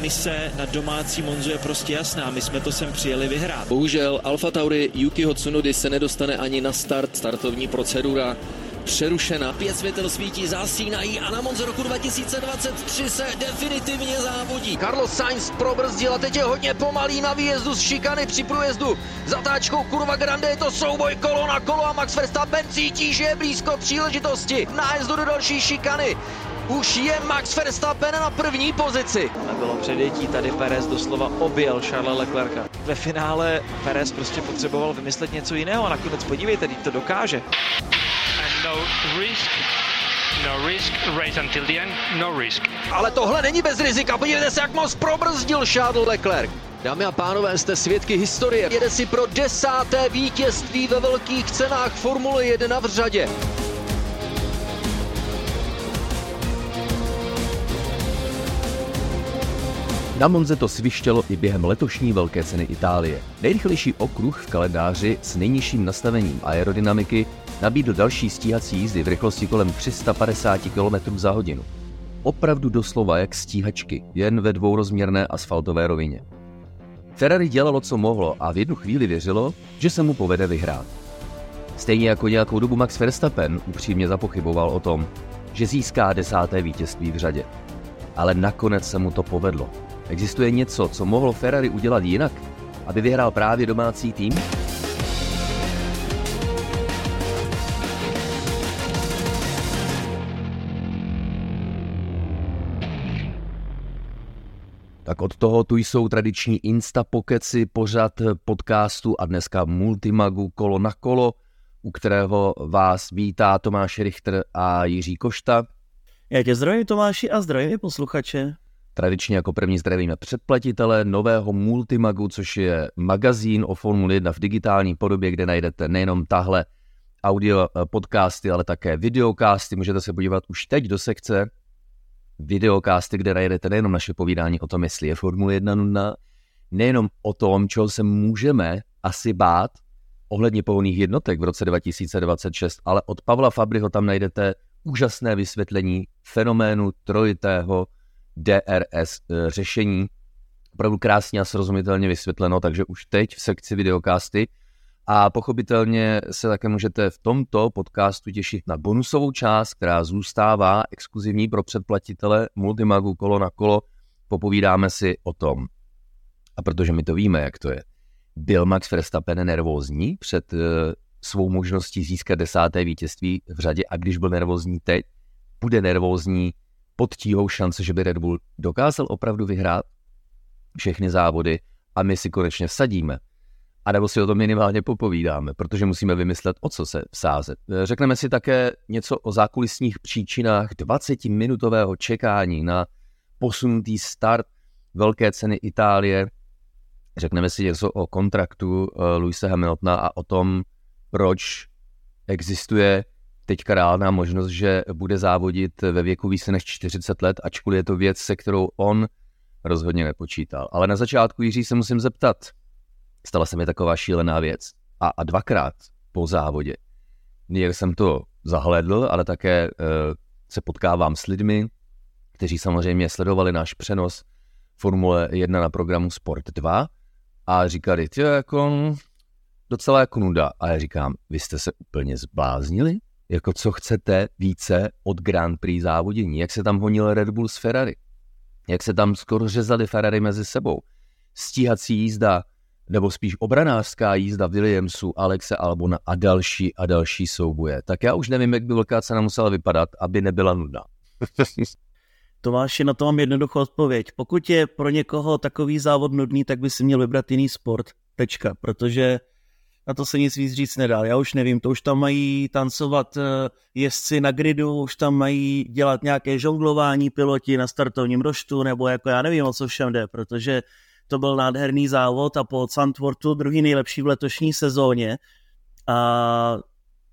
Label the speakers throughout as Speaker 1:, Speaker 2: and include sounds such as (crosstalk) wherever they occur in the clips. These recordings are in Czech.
Speaker 1: mise na domácí Monzu je prostě jasná. My jsme to sem přijeli vyhrát.
Speaker 2: Bohužel Alfa Tauri Yukiho Tsunody se nedostane ani na start. Startovní procedura přerušena. Pět světel svítí, zasínají a na Monze roku 2023 se definitivně závodí.
Speaker 3: Carlos Sainz probrzdil a teď je hodně pomalý na výjezdu z šikany při průjezdu. Zatáčkou kurva Grande je to souboj kolo na kolo a Max Verstappen cítí, že je blízko příležitosti. Nájezdu do další šikany. Už je Max Verstappen na první pozici.
Speaker 4: Nebylo předjetí, tady Perez doslova objel Charles Leclerca. Ve finále Perez prostě potřeboval vymyslet něco jiného a nakonec podívejte, teď to dokáže
Speaker 5: no risk. No risk, race until the end, no risk.
Speaker 3: Ale tohle není bez rizika, podívejte se, jak moc probrzdil Charles Leclerc. Dámy a pánové, jste svědky historie. Jede si pro desáté vítězství ve velkých cenách Formule 1 v řadě.
Speaker 6: Na Monze to svištělo i během letošní velké ceny Itálie. Nejrychlejší okruh v kalendáři s nejnižším nastavením aerodynamiky nabídl další stíhací jízdy v rychlosti kolem 350 km za hodinu. Opravdu doslova jak stíhačky, jen ve dvourozměrné asfaltové rovině. Ferrari dělalo, co mohlo a v jednu chvíli věřilo, že se mu povede vyhrát. Stejně jako nějakou dobu Max Verstappen upřímně zapochyboval o tom, že získá desáté vítězství v řadě. Ale nakonec se mu to povedlo. Existuje něco, co mohlo Ferrari udělat jinak, aby vyhrál právě domácí tým? Tak od toho tu jsou tradiční instapokeci, pořad podcastu a dneska Multimagu kolo na kolo, u kterého vás vítá Tomáš Richter a Jiří Košta.
Speaker 7: Já tě zdravím Tomáši a zdravím posluchače.
Speaker 6: Tradičně jako první zdravíme předplatitele nového Multimagu, což je magazín o Formule 1 v digitální podobě, kde najdete nejenom tahle audio podcasty, ale také videokásty. Můžete se podívat už teď do sekce videokásty, kde najdete nejenom naše povídání o tom, jestli je Formule 1 nudná, nejenom o tom, čeho se můžeme asi bát ohledně pohonných jednotek v roce 2026, ale od Pavla Fabriho tam najdete úžasné vysvětlení fenoménu trojitého DRS e, řešení. Opravdu krásně a srozumitelně vysvětleno, takže už teď v sekci videokásty a pochopitelně se také můžete v tomto podcastu těšit na bonusovou část, která zůstává exkluzivní pro předplatitele Multimagu kolo na kolo. Popovídáme si o tom. A protože my to víme, jak to je. Byl Max Verstappen nervózní před uh, svou možností získat desáté vítězství v řadě a když byl nervózní teď, bude nervózní pod tíhou šance, že by Red Bull dokázal opravdu vyhrát všechny závody a my si konečně vsadíme a nebo si o tom minimálně popovídáme, protože musíme vymyslet, o co se vsázet. Řekneme si také něco o zákulisních příčinách 20-minutového čekání na posunutý start velké ceny Itálie. Řekneme si něco o kontraktu uh, Luisa Hamiltona a o tom, proč existuje teďka reálná možnost, že bude závodit ve věku více než 40 let, ačkoliv je to věc, se kterou on rozhodně nepočítal. Ale na začátku, Jiří, se musím zeptat, stala se mi taková šílená věc. A, a dvakrát po závodě. Jak jsem to zahledl, ale také uh, se potkávám s lidmi, kteří samozřejmě sledovali náš přenos Formule 1 na programu Sport 2 a říkali, jako docela jako nuda. A já říkám, vy jste se úplně zbláznili? Jako co chcete více od Grand Prix závodění? Jak se tam honil Red Bull s Ferrari? Jak se tam skoro řezali Ferrari mezi sebou? Stíhací jízda, nebo spíš obranářská jízda Williamsu, Alexe Albona a další a další souboje. Tak já už nevím, jak by velká cena musela vypadat, aby nebyla nudná. (laughs)
Speaker 7: Tomáši, na to mám jednoduchou odpověď. Pokud je pro někoho takový závod nudný, tak by si měl vybrat jiný sport. Tečka. Protože na to se nic víc říct nedá. Já už nevím, to už tam mají tancovat eh, jezdci na gridu, už tam mají dělat nějaké žonglování piloti na startovním roštu, nebo jako já nevím, o co všem jde, protože to byl nádherný závod a po Sandwortu druhý nejlepší v letošní sezóně. A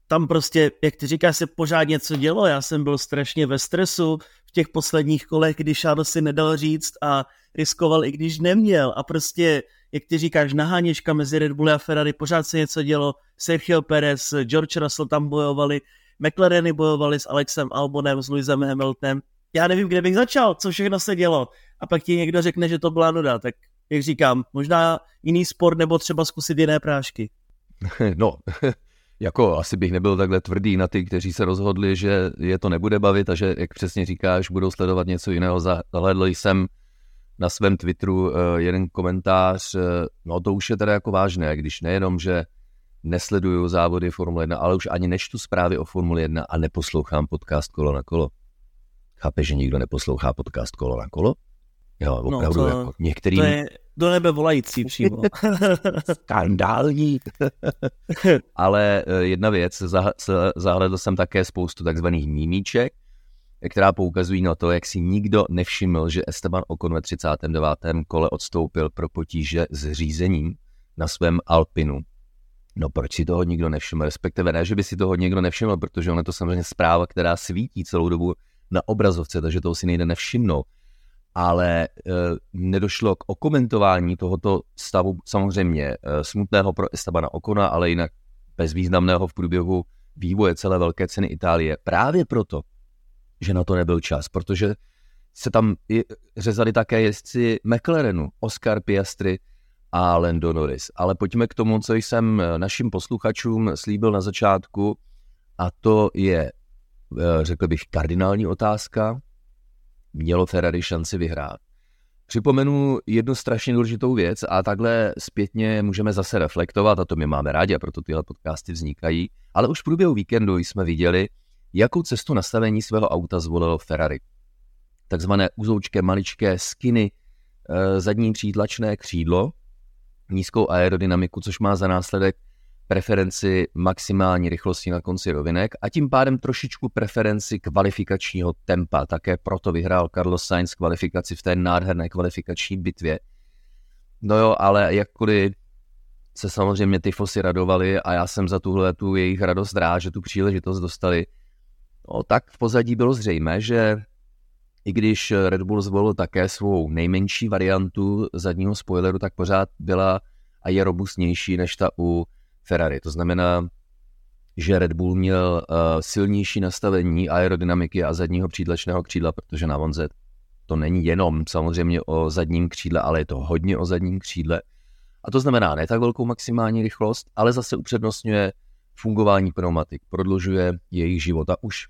Speaker 7: tam prostě, jak ty říkáš, se pořád něco dělo. Já jsem byl strašně ve stresu v těch posledních kolech, když Charles si nedal říct a riskoval, i když neměl. A prostě, jak ty říkáš, naháněčka mezi Red Bull a Ferrari, pořád se něco dělo. Sergio Perez, George Russell tam bojovali, McLareny bojovali s Alexem Albonem, s Lewisem Hamiltonem já nevím, kde bych začal, co všechno se dělo. a pak ti někdo řekne, že to byla nuda, tak jak říkám, možná jiný sport nebo třeba zkusit jiné prášky. (laughs)
Speaker 6: No, jako asi bych nebyl takhle tvrdý na ty, kteří se rozhodli, že je to nebude bavit a že, jak přesně říkáš, budou sledovat něco jiného. Zahledl jsem na svém Twitteru eh, jeden komentář, eh, no to už je teda jako vážné, když nejenom, že nesleduju závody Formule 1, ale už ani nečtu zprávy o Formule 1 a neposlouchám podcast Kolo na kolo. Chápe, že nikdo neposlouchá podcast Kolo na kolo? Jo, no, opravdu, no to, jako některým...
Speaker 7: To je do nebe volající přímo. (laughs)
Speaker 6: Skandální. (laughs) Ale eh, jedna věc, zahledl jsem také spoustu takzvaných mímíček, která poukazují na to, jak si nikdo nevšiml, že Esteban Ocon ve 39. kole odstoupil pro potíže s řízením na svém Alpinu. No proč si toho nikdo nevšiml? Respektive ne, že by si toho někdo nevšiml, protože on je to samozřejmě zpráva, která svítí celou dobu na obrazovce, takže toho si nejde nevšimnout ale e, nedošlo k okomentování tohoto stavu samozřejmě e, smutného pro Estabana Okona, ale jinak bezvýznamného v průběhu vývoje celé velké ceny Itálie. Právě proto, že na to nebyl čas, protože se tam řezali také jezdci McLarenu, Oscar Piastri a Lando Norris. Ale pojďme k tomu, co jsem e, našim posluchačům slíbil na začátku, a to je, řekl bych, kardinální otázka, mělo Ferrari šanci vyhrát. Připomenu jednu strašně důležitou věc a takhle zpětně můžeme zase reflektovat, a to my máme rádi a proto tyhle podcasty vznikají, ale už v průběhu víkendu jsme viděli, jakou cestu nastavení svého auta zvolilo Ferrari. Takzvané uzoučké, maličké skiny, eh, zadní přítlačné křídlo, nízkou aerodynamiku, což má za následek preferenci maximální rychlosti na konci rovinek a tím pádem trošičku preferenci kvalifikačního tempa. Také proto vyhrál Carlos Sainz kvalifikaci v té nádherné kvalifikační bitvě. No jo, ale jakkoliv se samozřejmě ty fosy radovali a já jsem za tuhle tu jejich radost rád, že tu příležitost dostali, no, tak v pozadí bylo zřejmé, že i když Red Bull zvolil také svou nejmenší variantu zadního spoileru, tak pořád byla a je robustnější než ta u Ferrari. To znamená, že Red Bull měl uh, silnější nastavení aerodynamiky a zadního přídlečného křídla, protože na Vonze to není jenom samozřejmě o zadním křídle, ale je to hodně o zadním křídle. A to znamená ne tak velkou maximální rychlost, ale zase upřednostňuje fungování pneumatik, prodlužuje jejich život. A už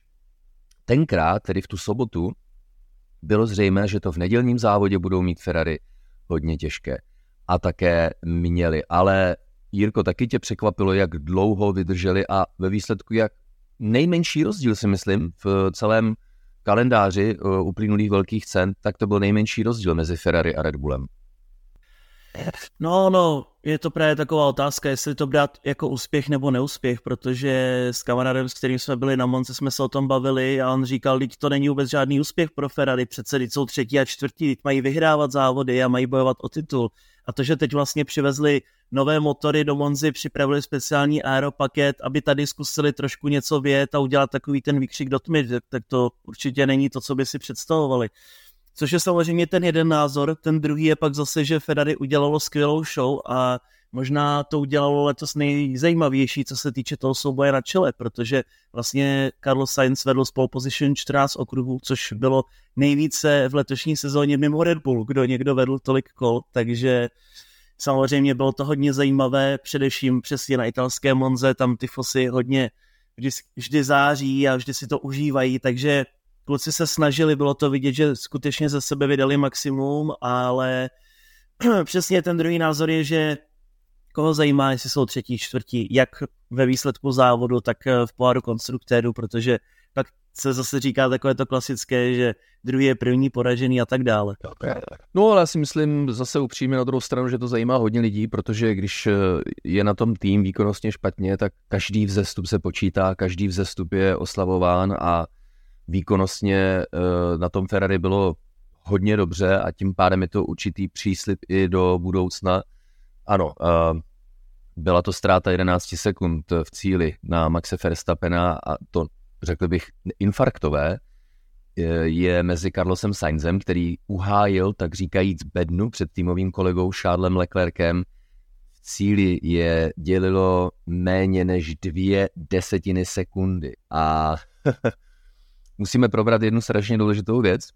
Speaker 6: tenkrát, tedy v tu sobotu, bylo zřejmé, že to v nedělním závodě budou mít Ferrari hodně těžké. A také měli. Ale Jirko, taky tě překvapilo, jak dlouho vydrželi a ve výsledku jak nejmenší rozdíl si myslím v celém kalendáři uh, uplynulých velkých cen, tak to byl nejmenší rozdíl mezi Ferrari a Red Bullem.
Speaker 7: No, no, je to právě taková otázka, jestli to brát jako úspěch nebo neúspěch, protože s kamarádem, s kterým jsme byli na Monce, jsme se o tom bavili a on říkal, že to není vůbec žádný úspěch pro Ferrari, přece jsou třetí a čtvrtí, teď mají vyhrávat závody a mají bojovat o titul. A to, že teď vlastně přivezli nové motory do Monzy, připravili speciální aeropaket, aby tady zkusili trošku něco vět a udělat takový ten výkřik do tmy, tak to určitě není to, co by si představovali. Což je samozřejmě ten jeden názor, ten druhý je pak zase, že Ferrari udělalo skvělou show a možná to udělalo letos nejzajímavější, co se týče toho souboje na čele, protože vlastně Carlos Sainz vedl z pole position 14 okruhů, což bylo nejvíce v letošní sezóně mimo Red Bull, kdo někdo vedl tolik kol, takže samozřejmě bylo to hodně zajímavé, především přesně na italské Monze, tam ty fosy hodně vždy, vždy září a vždy si to užívají, takže kluci se snažili, bylo to vidět, že skutečně ze sebe vydali maximum, ale (clears throat) přesně ten druhý názor je, že koho zajímá, jestli jsou třetí, čtvrtí, jak ve výsledku závodu, tak eh, v poháru konstruktérů, protože pak se zase říká takové to klasické, že druhý je první poražený a tak dále.
Speaker 6: No ale já si myslím zase upřímně na druhou stranu, že to zajímá hodně lidí, protože když eh, je na tom tým výkonnostně špatně, tak každý vzestup se počítá, každý vzestup je oslavován a výkonnostně eh, na tom Ferrari bylo hodně dobře a tím pádem je to určitý příslip i do budoucna. Ano, eh, byla to ztráta 11 sekund v cíli na Maxe Verstappena a to, řekl bych, infarktové je mezi Carlosem Sainzem, který uhájil, tak říkajíc, bednu před týmovým kolegou Charlesem Leclerkem. V cíli je dělilo méně než dvě desetiny sekundy. A (laughs) musíme probrat jednu strašně důležitou věc.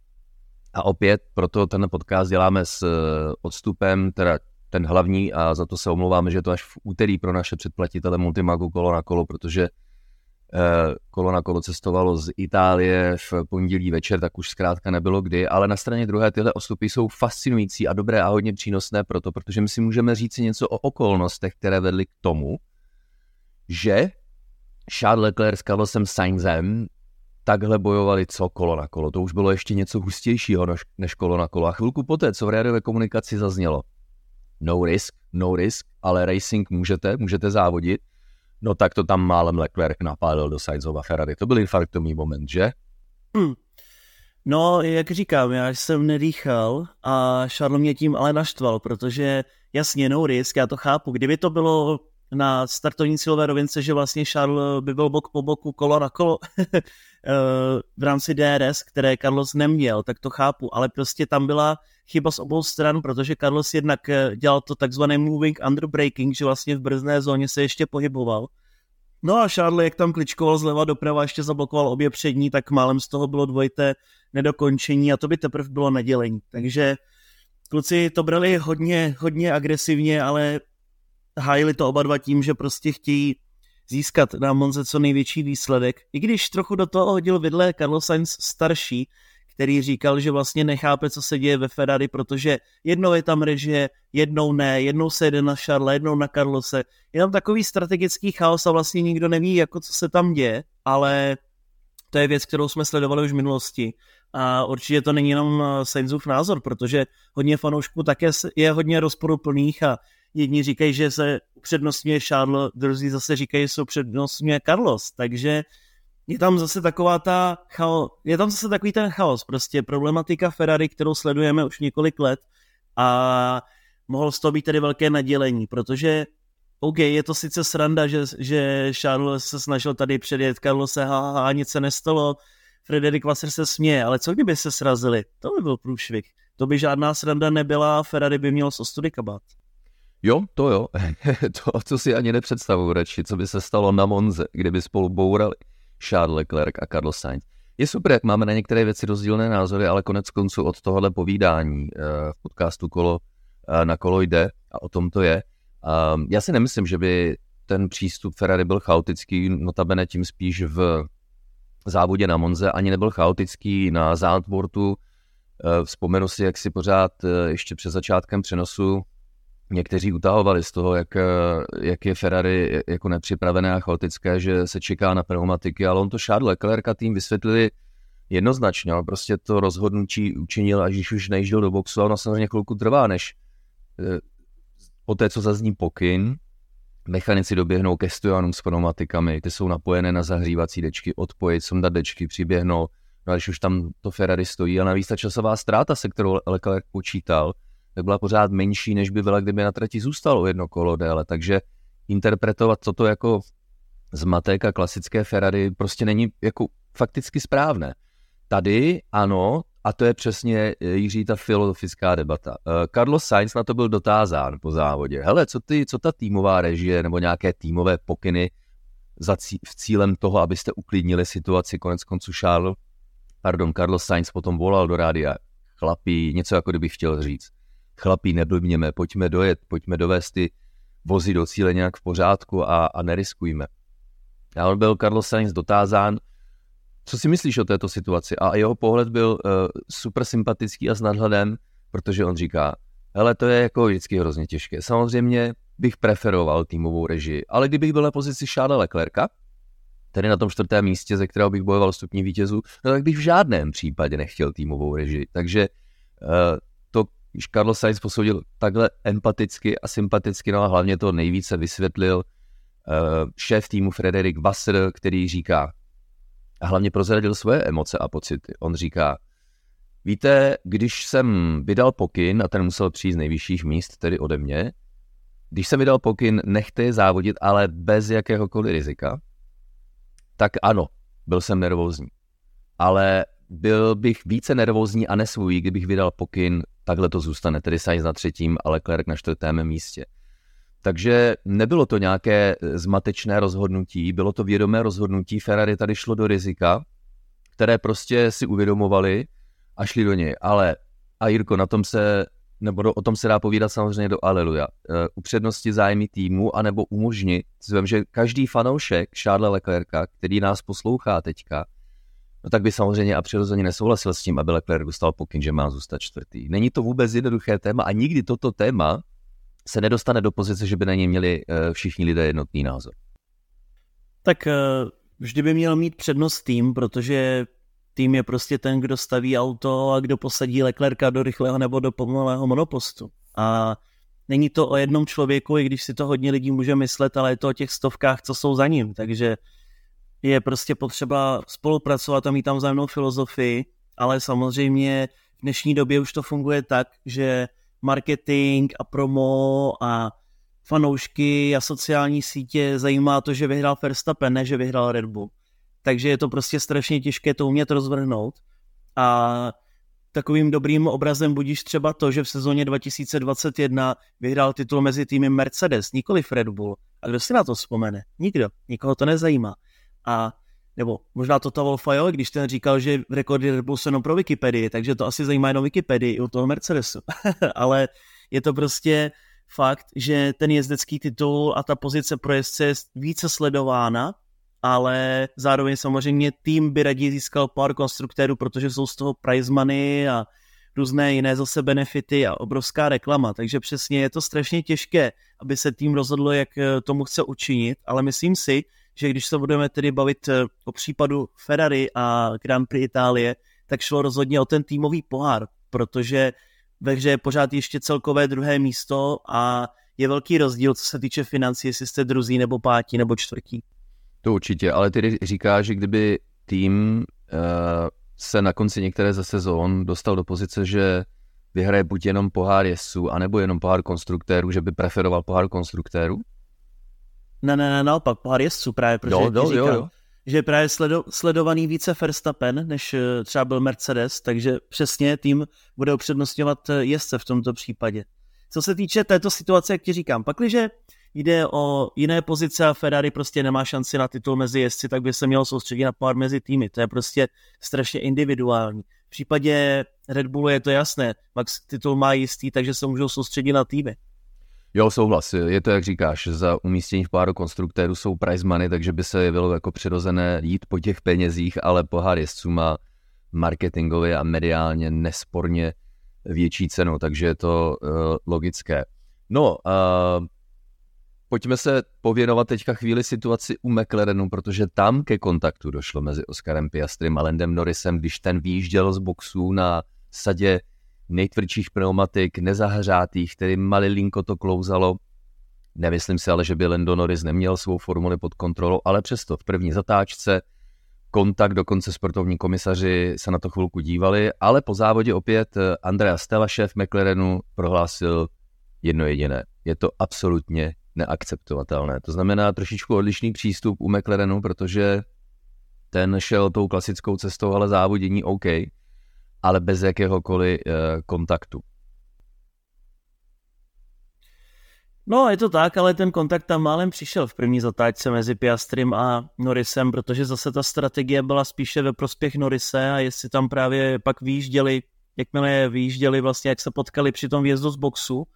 Speaker 6: A opět, proto ten podcast děláme s eh, odstupem, teda ten hlavní a za to se omlouváme, že je to až v úterý pro naše předplatitele Multimagu kolo na kolo, protože kolo na kolo cestovalo z Itálie v pondělí večer, tak už zkrátka nebylo kdy, ale na straně druhé tyhle ostupy jsou fascinující a dobré a hodně přínosné proto, protože my si můžeme říct něco o okolnostech, které vedly k tomu, že Charles Leclerc s Carlosem Sainzem takhle bojovali co kolo na kolo. To už bylo ještě něco hustějšího než, než kolo na kolo. A chvilku poté, co v rádiové komunikaci zaznělo, no risk, no risk, ale racing můžete, můžete závodit, no tak to tam málem Leclerc napálil do Sainzova Ferrari. To byl infarktový moment, že?
Speaker 7: Hmm. No, jak říkám, já jsem nedýchal a Charles mě tím ale naštval, protože jasně, no risk, já to chápu. Kdyby to bylo na startovní silové rovince, že vlastně Charles by byl bok po boku, kolo na kolo (laughs) v rámci DRS, které Carlos neměl, tak to chápu, ale prostě tam byla chyba z obou stran, protože Carlos jednak eh, dělal to takzvané moving under braking, že vlastně v brzné zóně se ještě pohyboval. No a Charles, jak tam kličkoval zleva doprava, ještě zablokoval obě přední, tak málem z toho bylo dvojité nedokončení a to by teprve bylo nedělení. Takže kluci to brali hodně, hodně agresivně, ale hájili to oba dva tím, že prostě chtějí získat na Monze co největší výsledek. I když trochu do toho hodil vidle Carlos Sainz starší, který říkal, že vlastně nechápe, co se děje ve Ferrari, protože jednou je tam režie, jednou ne, jednou se jede na Charles, jednou na Carlose. Je tam takový strategický chaos a vlastně nikdo neví, jako co se tam děje, ale to je věc, kterou jsme sledovali už v minulosti. A určitě to není jenom Sainzův názor, protože hodně fanoušků také je hodně rozporuplných a jedni říkají, že se upřednostňuje Charles, druzí zase říkají, že se upřednostňuje Carlos, takže je tam zase taková ta chao, je tam zase takový ten chaos, prostě problematika Ferrari, kterou sledujeme už několik let a mohl z toho být tedy velké nadělení, protože OK, je to sice sranda, že, že Charles se snažil tady předjet Carlose, ha, ha, nic se nestalo, Frederik Vasser se směje, ale co kdyby se srazili? To by byl průšvih. To by žádná sranda nebyla, Ferrari by měl z ostudy kabát.
Speaker 6: Jo, to jo. (laughs) to, co si ani nepředstavuji radši, co by se stalo na Monze, kdyby spolu bourali Charles Leclerc a Carlos Sainz. Je super, jak máme na některé věci rozdílné názory, ale konec konců od tohohle povídání eh, v podcastu Kolo eh, na kolo jde a o tom to je. Ehm, já si nemyslím, že by ten přístup Ferrari byl chaotický, notabene tím spíš v závodě na Monze, ani nebyl chaotický na Zandvoortu. Eh, vzpomenu si, jak si pořád ještě před začátkem přenosu někteří utahovali z toho, jak, eh, jak je Ferrari jako nepřipravené a chaotické, že se čeká na pneumatiky, ale on to Charles Leclerc a tým vysvětlili jednoznačně, prostě to rozhodnutí učinil, až když už nejížděl do boxu a ono samozřejmě chvilku trvá, než eh, po té, co zazní pokyn, mechanici doběhnou ke stojanům s pneumatikami, ty jsou napojené na zahřívací dečky, odpojit, sundat dečky, přiběhnou, no a když už tam to Ferrari stojí a navíc ta časová ztráta, se kterou Leclerc počítal, tak byla pořád menší, než by byla, kdyby na trati zůstalo jedno kolo déle. Takže interpretovat toto jako zmatek a klasické Ferrari prostě není jako fakticky správné. Tady ano, a to je přesně, eh, Jiří, ta filozofická debata. Eh, Carlos Sainz na to byl dotázán po závodě. Hele, co, ty, co ta týmová režie nebo nějaké týmové pokyny za cí, v cílem toho, abyste uklidnili situaci, konec konců Charles, pardon, Carlos Sainz potom volal do rádia, chlapí, něco jako kdyby chtěl říct chlapí, neblbněme, pojďme dojet, pojďme dovést ty vozy do cíle nějak v pořádku a, a neriskujme. A on byl Carlos Sainz dotázán, co si myslíš o této situaci? A jeho pohled byl uh, super sympatický a s nadhledem, protože on říká, hele, to je jako vždycky hrozně těžké. Samozřejmě bych preferoval týmovou režii, ale kdybych byl na pozici Charlesa Leclerca, tedy na tom čtvrtém místě, ze kterého bych bojoval stupní vítězů, no tak bych v žádném případě nechtěl týmovou režii. Takže uh, když Carlos Sainz posoudil takhle empaticky a sympaticky, no a hlavně to nejvíce vysvětlil uh, šéf týmu Frederik Wasser, který říká, a hlavně prozradil svoje emoce a pocity. On říká, víte, když jsem vydal pokyn, a ten musel přijít z nejvyšších míst, tedy ode mě, když jsem vydal pokyn, nechte je závodit, ale bez jakéhokoliv rizika, tak ano, byl jsem nervózní. Ale byl bych více nervózní a nesvůj, kdybych vydal pokyn takhle to zůstane, tedy Sainz na třetím a Leclerc na čtvrtém místě. Takže nebylo to nějaké zmatečné rozhodnutí, bylo to vědomé rozhodnutí. Ferrari tady šlo do rizika, které prostě si uvědomovali a šli do něj. Ale a Jirko, na tom se, nebo o tom se dá povídat samozřejmě do Aleluja. Uh, upřednosti zájmy týmu, anebo umožnit, zvím, že každý fanoušek Charlesa Leclerca, který nás poslouchá teďka, no tak by samozřejmě a přirozeně nesouhlasil s tím, aby Leclerc dostal pokyn, že má zůstat čtvrtý. Není to vůbec jednoduché téma a nikdy toto téma se nedostane do pozice, že by na něj měli uh, všichni lidé jednotný názor.
Speaker 7: Tak uh, vždy by měl mít přednost tým, protože tým je prostě ten, kdo staví auto a kdo posadí Leclerca do rychlého nebo do pomalého monopostu. A není to o jednom člověku, i když si to hodně lidí může myslet, ale je to o těch stovkách, co jsou za ním. Takže je prostě potřeba spolupracovat a mít tam vzájemnou filozofii, ale samozřejmě v dnešní době už to funguje tak, že marketing a promo a fanoušky a sociální sítě zajímá to, že vyhrál Verstappen, ne že vyhrál Red Bull takže je to prostě strašně těžké to umět rozvrhnout. A takovým dobrým obrazem budíš třeba to, že v sezóně 2021 vyhrál titul mezi týmy Mercedes, nikoli Red Bull. A kdo si na to vzpomene? Nikdo. Nikoho to nezajímá. A nebo možná to ta Wolfa když ten říkal, že rekordy jsou jenom pro Wikipedii, takže to asi zajímá jenom Wikipedii i u toho Mercedesu. (laughs) Ale je to prostě fakt, že ten jezdecký titul a ta pozice pro jezdce je více sledována ale zároveň samozřejmě tým by raději získal pár konstruktérů, protože jsou z toho prize money a různé jiné zase benefity a obrovská reklama, takže přesně je to strašně těžké, aby se tým rozhodl, jak eh, tomu chce učinit, ale myslím si, že když se budeme tedy bavit eh, o případu Ferrari a Grand Prix Itálie, tak šlo rozhodně o ten týmový pohár, protože ve hře je pořád ještě celkové druhé místo a je velký rozdíl, co se týče financí, jestli jste druzí nebo pátí nebo čtvrtí.
Speaker 6: To určitě, ale ty říká, že kdyby tým uh, se na konci některé ze sezón dostal do pozice, že vyhraje buď jenom pohár jezdců, anebo jenom pohár konstruktérů, že by preferoval pohár konstruktérů?
Speaker 7: Ne, ne, ne, naopak, pohár jezdců právě, protože jo, jo, říkám, jo, jo. že je právě sledo, sledovaný více Verstappen, než eh, třeba byl Mercedes, takže přesně tým bude upřednostňovat eh, jezdce v tomto případě. Co se týče této situace, jak ti říkám, pakliže jde o jiné pozice a Ferrari prostě nemá šanci na titul mezi jezdci, tak by se měl soustředit na pár mezi týmy. To je prostě strašně individuální. V případě Red Bullu je to jasné. Max titul má jistý, takže se můžou soustředit na týmy.
Speaker 6: Jo, souhlas. Je to, jak říkáš, za umístění v páru konstruktérů jsou prize money, takže by se jevilo jako přirozené jít po těch penězích, ale pohár jezdců má marketingově a mediálně nesporně větší cenu, takže je to uh, logické. No, uh, pojďme se pověnovat teďka chvíli situaci u McLarenu, protože tam ke kontaktu došlo mezi Oskarem Piastrym a Landem Norrisem, když ten výjížděl z boxů na sadě nejtvrdších pneumatik, nezahřátých, který malilinko to klouzalo. Nemyslím si ale, že by Lando Norris neměl svou formuli pod kontrolou, ale přesto v první zatáčce kontakt, dokonce sportovní komisaři se na to chvilku dívali, ale po závodě opět Andrea Stella, šéf McLarenu, prohlásil jedno jediné. Je to absolutně neakceptovatelné. To znamená trošičku odlišný přístup u McLarenu, protože ten šel tou klasickou cestou, ale závodění OK, ale bez jakéhokoliv uh, kontaktu.
Speaker 7: No, je to tak, ale ten kontakt tam málem přišel v první zatáčce mezi Piastrym a Norrisem, protože zase ta strategie byla spíše ve prospěch Norrise a jestli tam právě pak vyjížděli, jakmile vyjížděli vlastně, jak se potkali při tom výjezdu z boxu,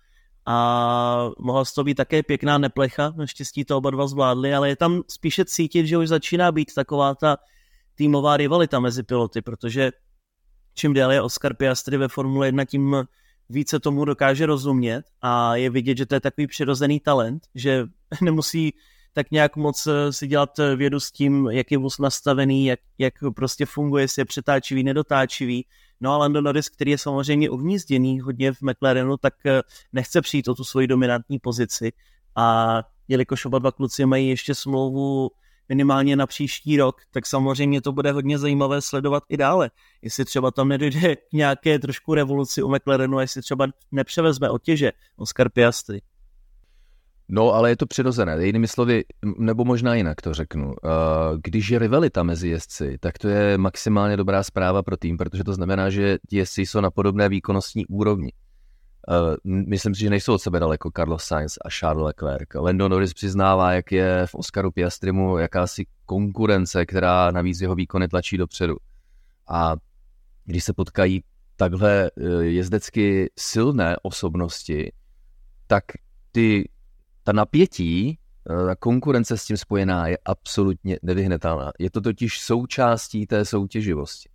Speaker 7: a mohla to být také pěkná neplecha, naštěstí to oba dva zvládli, ale je tam spíše cítit, že už začíná být taková ta týmová rivalita mezi piloty, protože čím déle je Oscar Piastri ve Formule 1, tím více tomu dokáže rozumět a je vidět, že to je takový přirozený talent, že (laughs) nemusí tak nějak moc eh, si dělat eh, vědu s tím, jak je vůz nastavený, jak, jak prostě funguje, jestli je přetáčivý, nedotáčivý. No a Lando Norris, který je samozřejmě uvnízděný hodně v McLarenu, tak eh, nechce přijít o tu svoji dominantní pozici a jelikož oba dva kluci mají ještě smlouvu minimálně na příští rok, tak samozřejmě to bude hodně zajímavé sledovat i dále. Jestli třeba tam nedojde k nějaké trošku revoluci u McLarenu, jestli třeba nepřevezme otěže Oscar Piastri.
Speaker 6: No, ale je to přirozené. Jinými slovy, nebo možná jinak to řeknu. Když je rivalita mezi jezdci, tak to je maximálně dobrá zpráva pro tým, protože to znamená, že ti jezdci jsou na podobné výkonnostní úrovni. Myslím si, že nejsou od sebe daleko Carlos Sainz a Charles Leclerc. Lando Norris přiznává, jak je v Oscaru Piastrimu jakási konkurence, která navíc jeho výkony tlačí dopředu. A když se potkají takhle eh, jezdecky silné osobnosti, tak ty, ta napětí, eh, ta konkurence s tím spojená je absolutně nevyhnatelná. Je to totiž součástí té soutěživosti.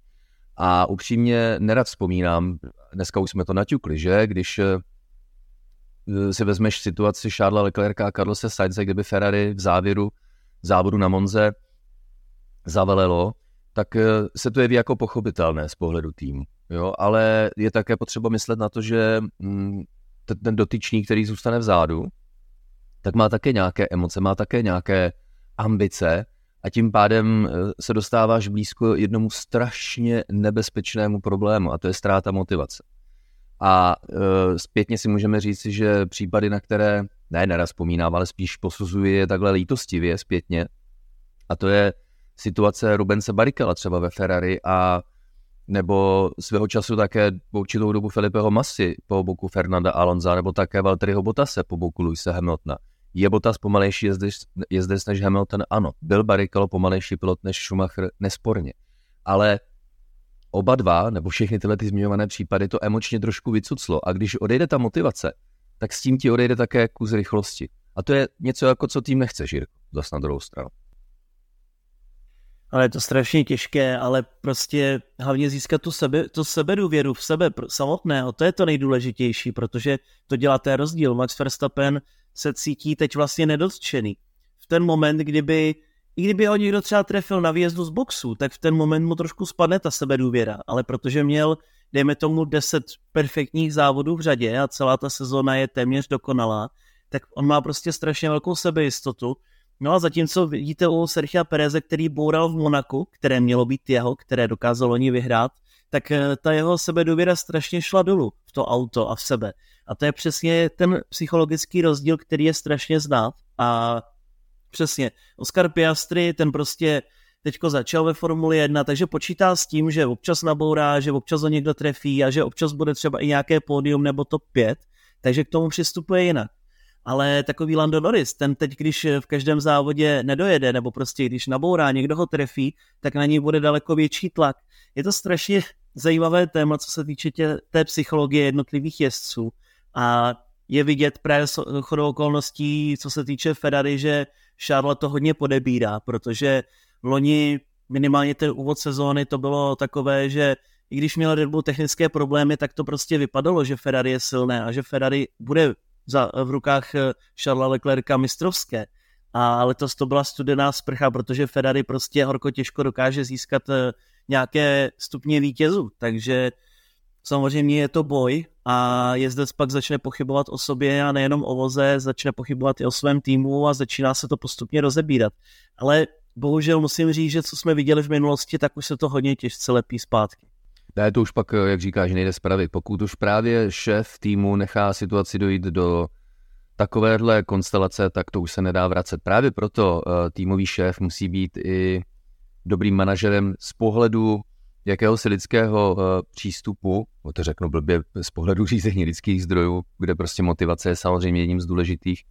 Speaker 6: A upřímně nerad vzpomínám, dneska už jsme to naťukli, že když eh, si vezmeš situaci Charlesa Leclerca a Carlose Sainze, kdyby Ferrari v závěru závodu na Monze zavelelo, tak eh, se to jeví jako pochopitelné z pohledu týmu. Jo? Ale je také potřeba myslet na to, že mm, ten dotyčný, který zůstane vzadu, tak má také nějaké emoce, má také nějaké ambice a tím pádem eh, se dostáváš blízko jednomu strašně nebezpečnému problému a to je ztráta motivace. A e, zpětně si můžeme říct, že případy, na které ne nerad vzpomínám, ale spíš posuzuji je takhle lítostivě zpětně. A to je situace Rubense Barikela třeba ve Ferrari a nebo svého času také po určitou dobu Felipeho Massi po boku Fernanda Alonza, nebo také Valtteriho Bottase po boku Luisa Hamiltona. Je Bottas pomalejší jezdec, jezdec než Hamilton? Ano. Byl Barrichello pomalejší pilot než Schumacher? Nesporně. Ale oba dva, nebo všechny tyhle ty zmiňované případy, to emočně trošku vycuclo. A když odejde ta motivace, tak s tím ti odejde také kus rychlosti. A to je něco jako co tým nechce, Žírko, zase na druhou stranu.
Speaker 7: Ale je to strašně těžké, ale prostě hlavně získat tu, sebe, tu sebedůvěru v sebe samotného, to je to nejdůležitější, protože to dělá ten rozdíl. Max Verstappen se cítí teď vlastně nedotčený. V ten moment, kdyby i kdyby ho někdo třeba trefil na výjezdu z boxu, tak v ten moment mu trošku spadne ta sebedůvěra, ale protože měl, dejme tomu, 10 perfektních závodů v řadě a celá ta sezóna je téměř dokonalá, tak on má prostě strašně velkou sebejistotu. No a zatímco vidíte u Sergio Pereze, který boural v Monaku, které mělo být jeho, které dokázalo oni vyhrát, tak eh, ta jeho sebedůvěra strašně šla dolů v to auto a v sebe. A to je přesně ten psychologický rozdíl, který je strašně znát a Přesně. Oscar Piastri, ten prostě teďko začal ve Formuli 1, takže počítá s tím, že občas nabourá, že občas ho někdo trefí a že občas bude třeba i nějaké pódium nebo top 5, takže k tomu přistupuje jinak. Ale takový Lando Norris, ten teď, když v každém závodě nedojede, nebo prostě když nabourá, někdo ho trefí, tak na něj bude daleko větší tlak. Je to strašně zajímavé téma, co se týče tě, té psychologie jednotlivých jezdců. A je vidět právě chodou okolností, co se týče Ferrari, že Charlotte to hodně podebírá, protože v loni minimálně ten úvod sezóny to bylo takové, že i když měl Red Bull technické problémy, tak to prostě vypadalo, že Ferrari je silné a že Ferrari bude za, v rukách eh, Charlesa Leclerca mistrovské. A letos to byla studená sprcha, protože Ferrari prostě horko těžko dokáže získat eh, nějaké stupně vítězů. Takže samozřejmě je to boj a jezdec pak začne pochybovat o sobě a nejenom o voze, začne pochybovat i o svém týmu a začíná se to postupně rozebírat. Ale bohužel musím říct, že co jsme viděli v minulosti, tak už se to hodně těžce lepí zpátky.
Speaker 6: Ne, to už pak, jak říkáš, nejde spravit. Pokud už právě šéf týmu nechá situaci dojít do takovéhle konstelace, tak to už se nedá vracet. Právě proto uh, týmový šéf musí být i dobrým manažerem z pohledu jakéhosi lidského uh, přístupu, no to řeknu blbě, z pohledu (laughs) řízení lidských zdrojů, kde prostě motivace je samozřejmě jedním z důležitých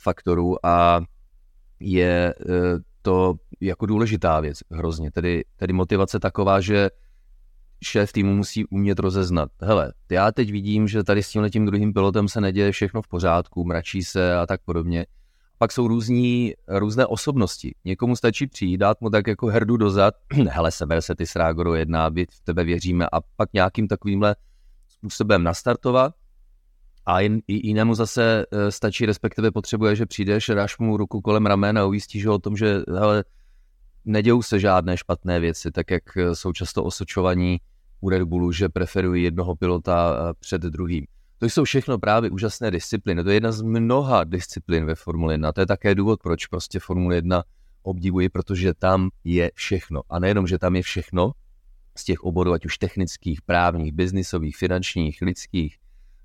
Speaker 6: faktorů a je to jako důležitá věc hrozně. Tedy, tedy motivace taková, že šéf týmu musí umět rozeznat. Hele, já teď vidím, že tady s tím druhým pilotem se neděje všechno v pořádku, mračí se a tak podobně pak jsou různí, různé osobnosti. Někomu stačí přijít, dát mu tak jako herdu dozad, (clears throat) hele, seber se ty srágoro jedna, byt v tebe věříme a pak nějakým takovýmhle způsobem nastartovat. A jen, i jinému zase e, stačí, respektive potřebuje, že přijdeš, dáš mu ruku kolem ramena a ujístíš ho o tom, že hele, nedějou se žádné špatné věci, tak jak jsou často osočovaní u Red Bullu, že preferují jednoho pilota e, před druhým. To jsou všechno právě úžasné disciplíny. To je jedna z mnoha disciplín ve Formule 1. To je také důvod, proč prostě Formule 1 obdivuji, protože tam je všechno. A nejenom, že tam je všechno z těch oborů, ať už technických, právních, biznisových, finančních, lidských,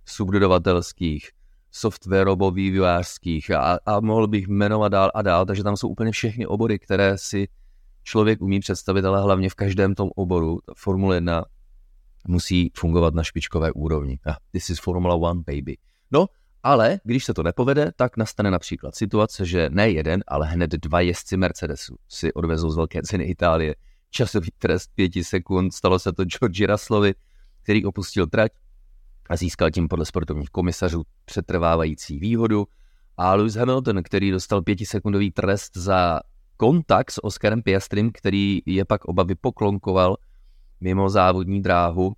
Speaker 6: subdodavatelských, softwarových, vývojářských a, a mohl bych jmenovat dál a dál, takže tam jsou úplně všechny obory, které si člověk umí představit, ale hlavně v každém tom oboru Formule 1 musí fungovat na špičkové úrovni. Ah, this is Formula One, baby. No, ale když se to nepovede, tak nastane například situace, že ne jeden, ale hned dva jezdci Mercedesu si odvezou z velké ceny Itálie časový trest pěti sekund. Stalo se to Georgi Russellovi který opustil trať a získal tím podle sportovních komisařů přetrvávající výhodu. A Lewis Hamilton, který dostal pětisekundový trest za kontakt s Oskarem Piastrym, který je pak oba vypoklonkoval mimo závodní dráhu.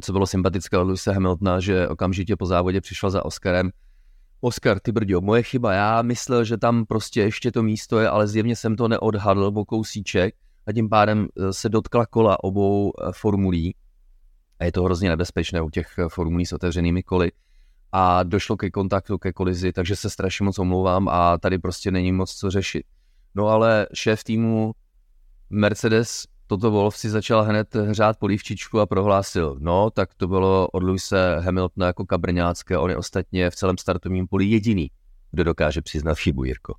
Speaker 6: Co bylo sympatické od Lewisa Hamiltona, že okamžitě po závodě přišel za Oskarem. Oskar, ty brďo, moje chyba, já myslel, že tam prostě ještě to místo je, ale zjevně jsem to neodhadl o kousíček a tím pádem eh, se dotkla kola obou eh, formulí. A je to hrozně nebezpečné u těch eh, formulí s otevřenými koly. A došlo ke kontaktu, ke kolizi, takže se strašně moc omlouvám a tady prostě není moc co řešit. No ale šéf týmu Mercedes toto Wolf si začal hned hřát polívčičku a prohlásil, no, tak to bylo od Luise Hamiltona jako kabrňácké, on je ostatně v celém startovním poli jediný, kdo dokáže přiznat chybu, Jirko.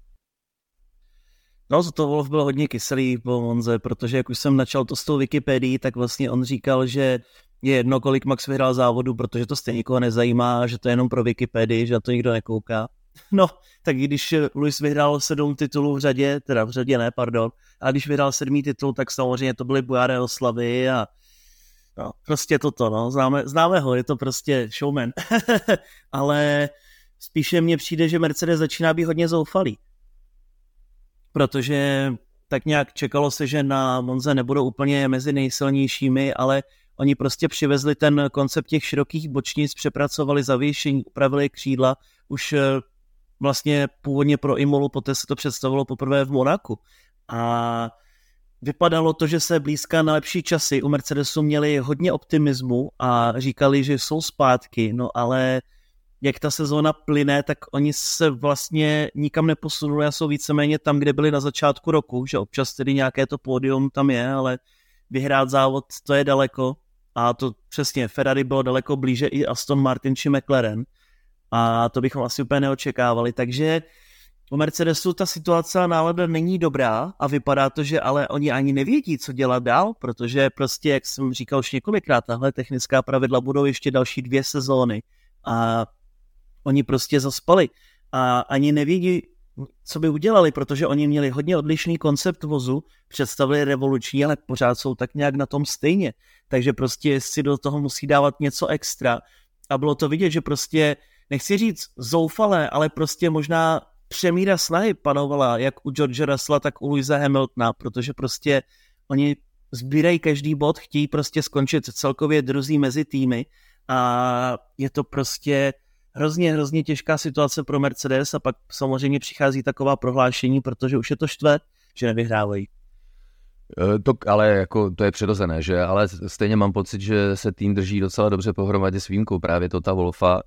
Speaker 7: No, to Wolf byl hodně kyselý po Monze, protože jak už jsem načal to s tou Wikipedii, tak vlastně on říkal, že je jedno, kolik Max vyhrál závodu, protože to stejně nikoho nezajímá, že to je jenom pro Wikipedii, že na to nikdo nekouká. No, tak když Luis vyhrál sedm titulů v řadě, teda v řadě ne, pardon, a když vyhrál sedmý titul, tak samozřejmě to byly bujáré oslavy a no, prostě toto, no, známe, známe ho, je to prostě showman. (laughs) Ale spíše mně přijde, že Mercedes začíná být hodně zoufalý. Protože tak nějak čekalo se, že na Monze nebudou úplně mezi nejsilnějšími, ale oni prostě přivezli ten koncept těch širokých bočnic, přepracovali zavěšení, upravili křídla, už eh, vlastně původně pro Imolu, poté se to představilo poprvé v Monaku. A vypadalo to, že se blízká na lepší časy. U Mercedesu měli hodně optimismu a říkali, že jsou zpátky, no ale jak ta sezóna plyne, tak oni se vlastně nikam neposunuli a jsou víceméně tam, kde byli na začátku roku, že občas tedy nějaké to pódium tam je, ale vyhrát závod to je daleko a to přesně Ferrari bylo daleko blíže i Aston Martin či McLaren a to bychom asi úplně neočekávali, takže u Mercedesu ta situace a nálada není dobrá a vypadá to, že ale oni ani nevědí, co dělat dál, protože prostě, jak jsem říkal už několikrát, tahle technická pravidla budou ještě další dvě sezóny a oni prostě zaspali a ani nevědí, co by udělali, protože oni měli hodně odlišný koncept vozu, představili revoluční, ale pořád jsou tak nějak na tom stejně. Takže prostě si do toho musí dávat něco extra. A bylo to vidět, že prostě nechci říct zoufalé, ale prostě možná přemíra snahy panovala jak u George Russella, tak u Louisa Hamiltona, protože prostě oni sbírají každý bod, chtějí prostě skončit celkově druzí mezi týmy a je to prostě hrozně, hrozně těžká situace pro Mercedes a pak samozřejmě přichází taková prohlášení, protože už je to štve, že nevyhrávají.
Speaker 6: E, to, ale jako to je přirozené, že? Ale stejně mám pocit, že se tým drží docela dobře pohromadě s výjimkou právě Tota Wolfa,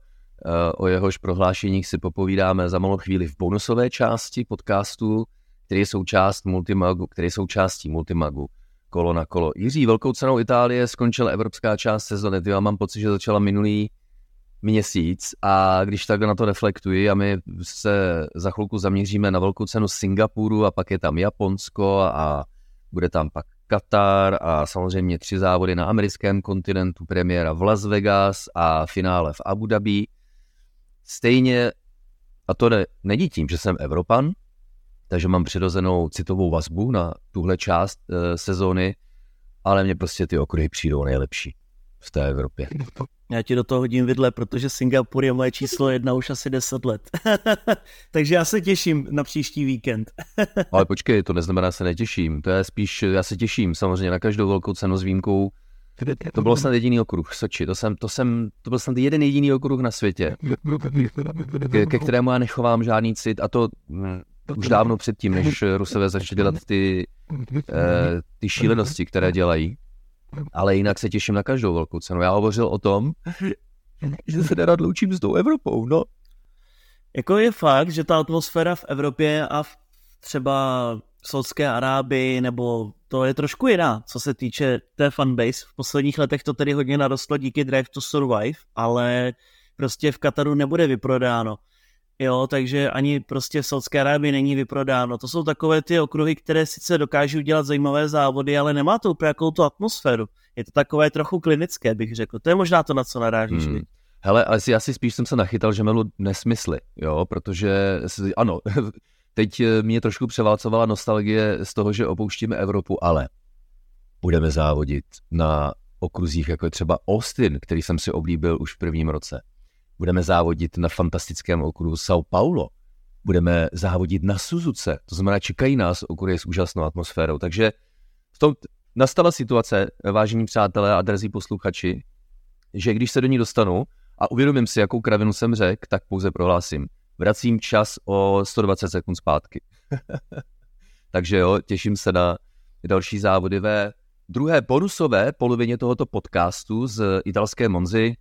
Speaker 6: O jehož prohlášeních si popovídáme za malou chvíli v bonusové části podcastu, který je součást Multimagu, který je součástí Multimagu kolo na kolo. Jiří, velkou cenou Itálie skončila evropská část sezony. Já mám pocit, že začala minulý měsíc a když tak na to reflektuji a my se za chvilku zaměříme na velkou cenu Singapuru a pak je tam Japonsko a bude tam pak Katar a samozřejmě tři závody na americkém kontinentu, premiéra v Las Vegas a finále v Abu Dhabi. Stejně, a to ne, není tím, že jsem Evropan, takže mám přirozenou citovou vazbu na tuhle část e, sezóny, ale mě prostě ty okruhy přijdou nejlepší v té Evropě.
Speaker 7: Já ti do toho hodím vidle, protože Singapur je moje číslo jedna už asi 10 let. (laughs) Takže já se těším na příští víkend. (laughs)
Speaker 6: Ale počkej, to neznamená, že se netěším. To je spíš, já se těším samozřejmě na každou velkou cenu s výjimkou to bylo snad jediný okruh, Soči. To, jsem, to, jsem, to byl snad jeden jediný okruh na světě, ke, ke kterému já nechovám žádný cit a to hm, už dávno předtím, než Rusové začali dělat ty, eh, ty šílenosti, které dělají. Ale jinak se těším na každou velkou cenu. Já hovořil o tom, že se nerad loučím s tou Evropou, no.
Speaker 7: Jako je fakt, že ta atmosféra v Evropě a v třeba Saudské Arábii nebo to je trošku jiná, co se týče té fanbase. V posledních letech to tedy hodně narostlo díky Drive to Survive, ale prostě v Kataru nebude vyprodáno. Jo, takže ani prostě v Saudské Arábii není vyprodáno. To jsou takové ty okruhy, které sice dokážou dělat zajímavé závody, ale nemá to úplně jakou tu atmosféru. Je to takové trochu klinické, bych řekl. To je možná to, na co narážíš. Hmm.
Speaker 6: Hele, ale si asi spíš jsem se nachytal, že melu nesmysly, jo, protože ano, (laughs) Teď eh, mě trošku převálcovala nostalgie z toho, že opouštíme Evropu, ale budeme závodit na okruzích, jako je třeba Austin, který jsem si oblíbil už v prvním roce. Budeme závodit na fantastickém okruhu São Paulo. Budeme závodit na Suzuce, to znamená, čekají nás okruhy s úžasnou atmosférou. Takže v tom nastala situace, vážení přátelé a drzí posluchači, že když se do ní dostanu a uvědomím si, jakou kravinu jsem řekl, tak pouze prohlásím. Vracím čas o 120 sekund zpátky. (laughs) Takže jo, těším se na další závody ve druhé bonusové polovině tohoto podcastu z italské Monzy.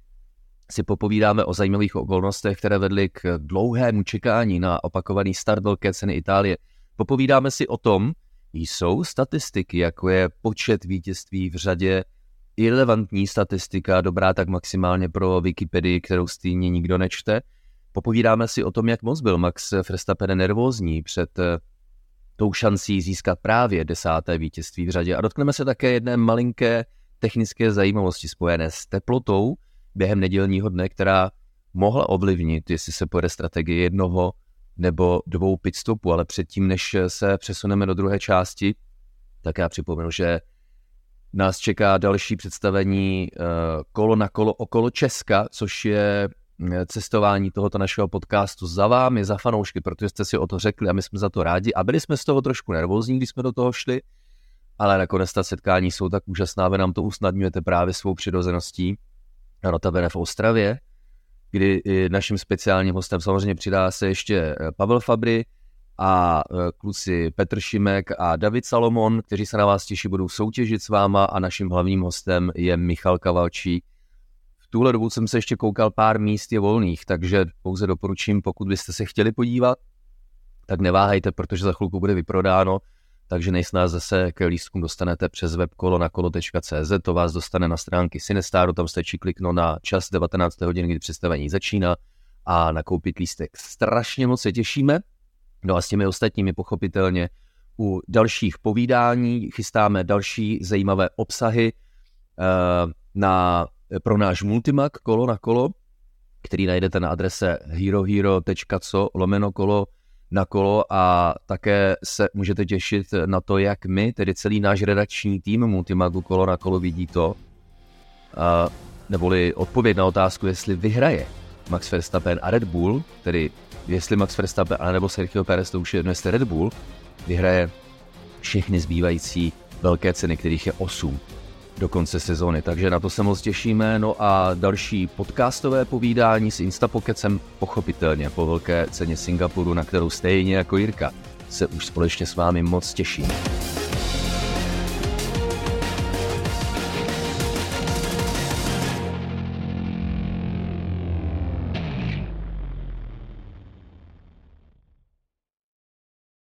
Speaker 6: Si popovídáme o zajímavých okolnostech, které vedly k dlouhému čekání na opakovaný start velké ceny Itálie. Popovídáme si o tom, jsou statistiky, jako je počet vítězství v řadě, irrelevantní statistika, dobrá tak maximálně pro Wikipedii, kterou stejně nikdo nečte. Popovídáme si o tom, jak moc byl Max Verstappen nervózní před eh, tou šancí získat právě desáté vítězství v řadě. A dotkneme se také jedné malinké technické zajímavosti spojené s teplotou během nedělního dne, která mohla ovlivnit, jestli se pojede strategie jednoho nebo dvou pitstopů, ale předtím, než se přesuneme do druhé části, tak já připomenu, že nás čeká další představení eh, kolo na kolo okolo Česka, což je cestování tohoto našeho podcastu za vámi, za fanoušky, protože jste si o to řekli a my jsme za to rádi a byli jsme z toho trošku nervózní, když jsme do toho šli, ale nakonec ta setkání jsou tak úžasná, vy nám to usnadňujete právě svou přirozeností. Notabene v Ostravě, kdy naším speciálním hostem samozřejmě přidá se ještě eh, Pavel Fabry a eh, kluci Petr Šimek a David Salomon, kteří se na vás těší, budou soutěžit s váma a naším hlavním hostem je Michal Kavalčík. Tuhle dobu jsem se ještě koukal, pár míst je volných, takže pouze doporučím, pokud byste se chtěli podívat, tak neváhejte, protože za chvilku bude vyprodáno takže nejsnáz zase k lístkům dostanete přes web kolo na kolo.cz, to vás dostane na stránky Sinestaru, tam stačí kliknout na čas 19. hodin, kdy představení začíná a nakoupit lístek. Strašně moc se těšíme, no a s těmi ostatními pochopitelně u dalších povídání chystáme další zajímavé obsahy uh, na, pro náš Multimac kolo na kolo, který najdete na adrese herohero.co lomeno kolo na kolo. A také se můžete těšit na to, jak my, tedy celý náš redakční tým Multimagu kolo na kolo vidí to, a, neboli odpověď na otázku, jestli vyhraje Max Verstappen a Red Bull, tedy jestli Max Verstappen a nebo Sergio Perez, to už je jestli Red Bull vyhraje všechny zbývající velké ceny, kterých je 8 do konce sezóny, takže na to se moc těšíme. No a další podcastové povídání s Instapokecem pochopitelně po velké ceně Singapuru, na kterou stejně jako Jirka se už společně s vámi moc těším.